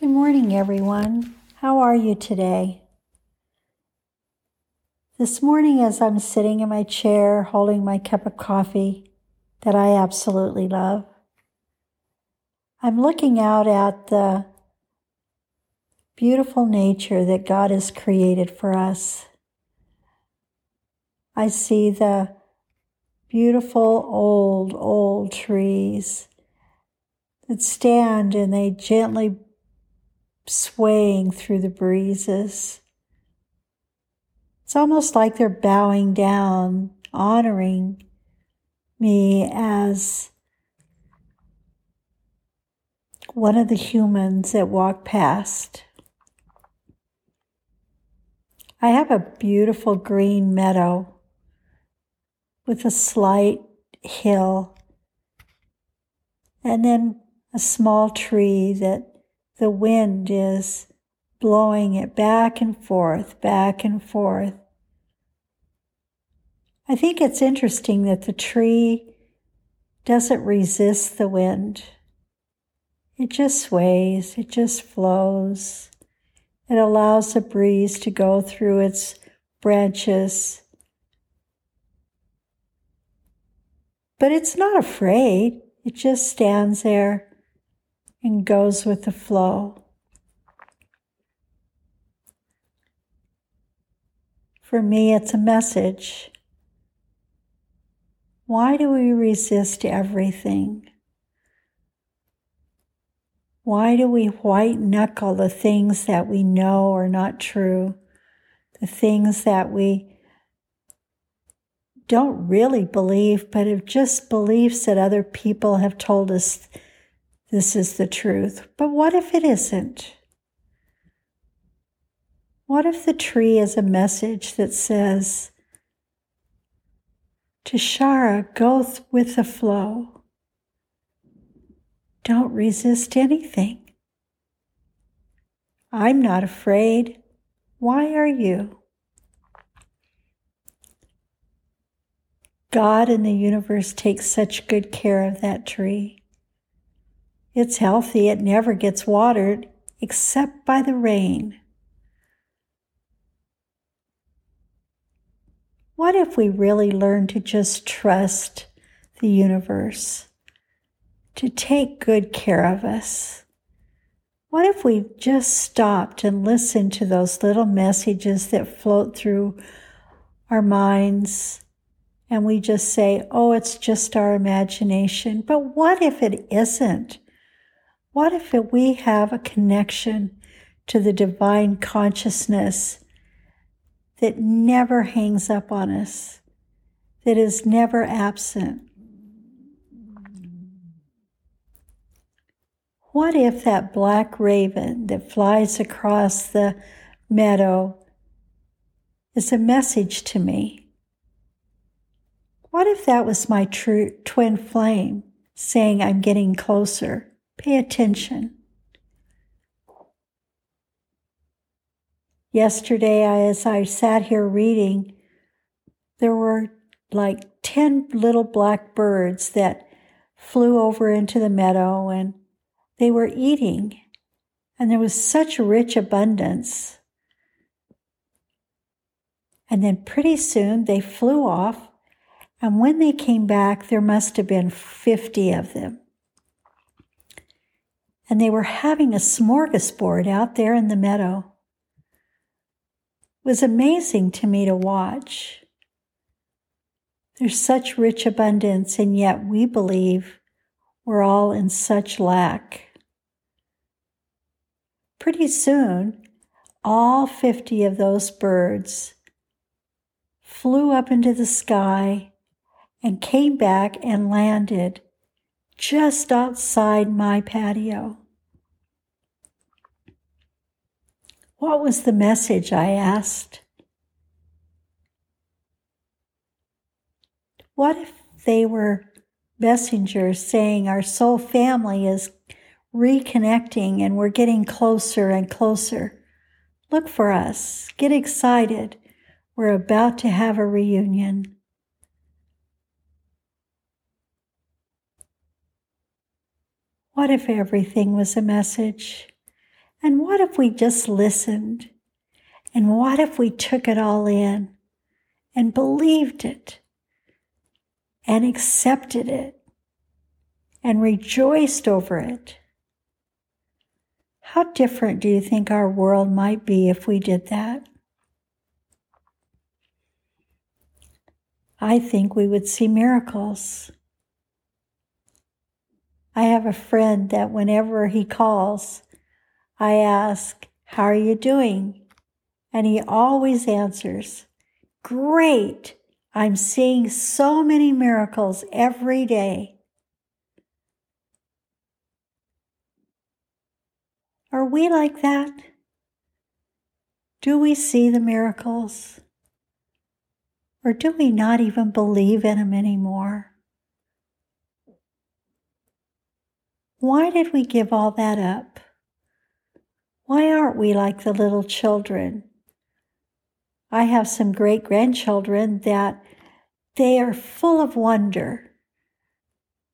Good morning, everyone. How are you today? This morning, as I'm sitting in my chair holding my cup of coffee that I absolutely love, I'm looking out at the beautiful nature that God has created for us. I see the beautiful old, old trees that stand and they gently swaying through the breezes. It's almost like they're bowing down, honoring me as one of the humans that walk past. I have a beautiful green meadow with a slight hill and then a small tree that the wind is blowing it back and forth, back and forth. I think it's interesting that the tree doesn't resist the wind. It just sways, it just flows. It allows the breeze to go through its branches. But it's not afraid, it just stands there and goes with the flow. For me, it's a message. Why do we resist everything? Why do we white knuckle the things that we know are not true? The things that we don't really believe, but have just beliefs that other people have told us this is the truth. But what if it isn't? What if the tree is a message that says, to Shara, go with the flow. Don't resist anything. I'm not afraid. Why are you? God and the universe take such good care of that tree. It's healthy, it never gets watered except by the rain. What if we really learned to just trust the universe, to take good care of us? What if we just stopped and listened to those little messages that float through our minds and we just say, oh, it's just our imagination? But what if it isn't? What if we have a connection to the divine consciousness that never hangs up on us, that is never absent? What if that black raven that flies across the meadow is a message to me? What if that was my true twin flame saying, I'm getting closer? Pay attention. Yesterday, as I sat here reading, there were like 10 little black birds that flew over into the meadow and they were eating. And there was such rich abundance. And then pretty soon they flew off. And when they came back, there must have been 50 of them and they were having a smorgasbord out there in the meadow. It was amazing to me to watch. There's such rich abundance, and yet we believe we're all in such lack. Pretty soon, all 50 of those birds flew up into the sky and came back and landed just outside my patio. What was the message? I asked. What if they were messengers saying our soul family is reconnecting and we're getting closer and closer? Look for us. Get excited. We're about to have a reunion. What if everything was a message? And what if we just listened? And what if we took it all in and believed it and accepted it and rejoiced over it? How different do you think our world might be if we did that? I think we would see miracles. I have a friend that whenever he calls, I ask, How are you doing? And he always answers, Great. I'm seeing so many miracles every day. Are we like that? Do we see the miracles? Or do we not even believe in them anymore? Why did we give all that up? Why aren't we like the little children? I have some great grandchildren that they are full of wonder.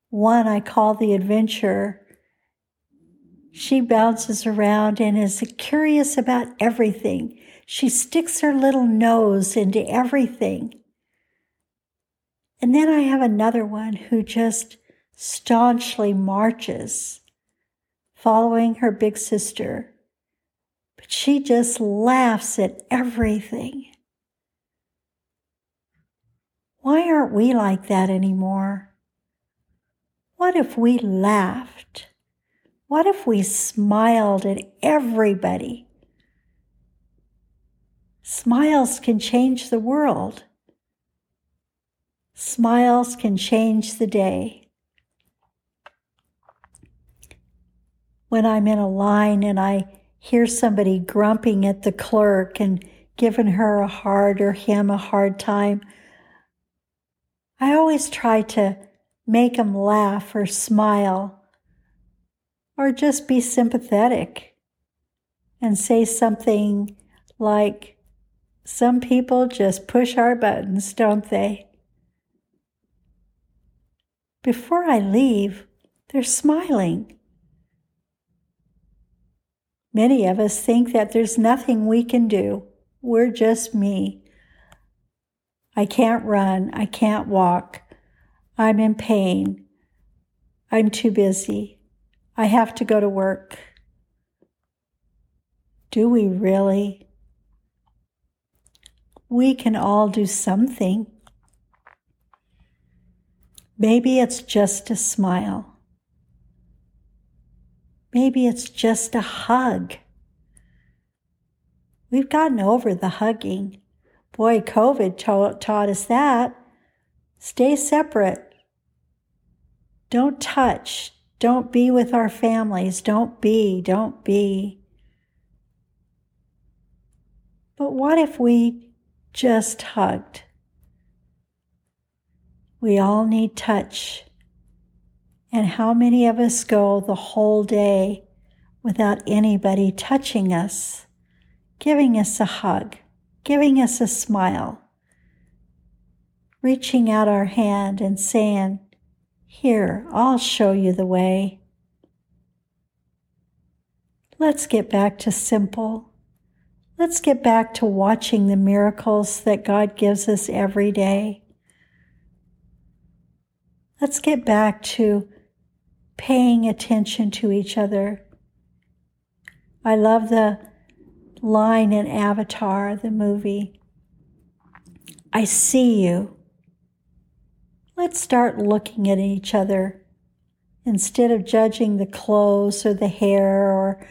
One I call the adventurer. She bounces around and is curious about everything. She sticks her little nose into everything. And then I have another one who just staunchly marches, following her big sister. But she just laughs at everything. Why aren't we like that anymore? What if we laughed? What if we smiled at everybody? Smiles can change the world. Smiles can change the day. when I'm in a line and I hear somebody grumping at the clerk and giving her a hard or him a hard time, I always try to make them laugh or smile or just be sympathetic and say something like, Some people just push our buttons, don't they? Before I leave, they're smiling Many of us think that there's nothing we can do. We're just me. I can't run. I can't walk. I'm in pain. I'm too busy. I have to go to work. Do we really? We can all do something. Maybe it's just a smile. Maybe it's just a hug. We've gotten over the hugging. Boy, COVID taught us that. Stay separate. Don't touch. Don't be with our families. Don't be. Don't be. But what if we just hugged? We all need touch. And how many of us go the whole day without anybody touching us, giving us a hug, giving us a smile, reaching out our hand and saying, Here, I'll show you the way. Let's get back to simple. Let's get back to watching the miracles that God gives us every day. Let's get back to paying attention to each other. I love the line in Avatar, the movie. I see you. Let's start looking at each other instead of judging the clothes or the hair or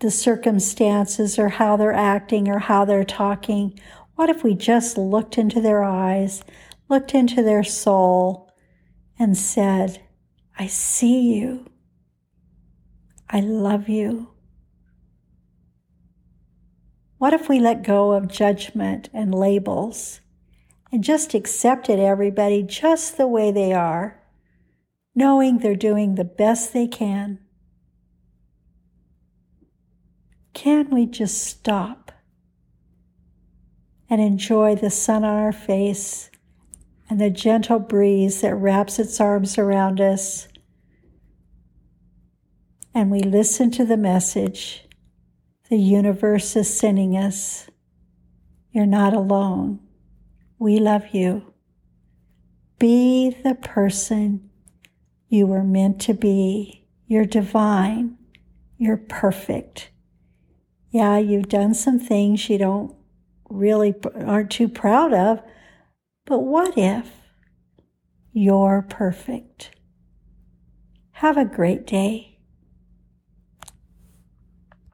the circumstances or how they're acting or how they're talking. What if we just looked into their eyes, looked into their soul, and said, I see you. I love you. What if we let go of judgment and labels and just accepted everybody just the way they are, knowing they're doing the best they can? Can we just stop and enjoy the sun on our face and the gentle breeze that wraps its arms around us? And we listen to the message The universe is sending us. You're not alone. We love you. Be the person you were meant to be. You're divine. You're perfect. Yeah, you've done some things you don't really aren't too proud of, but what if you're perfect? Have a great day.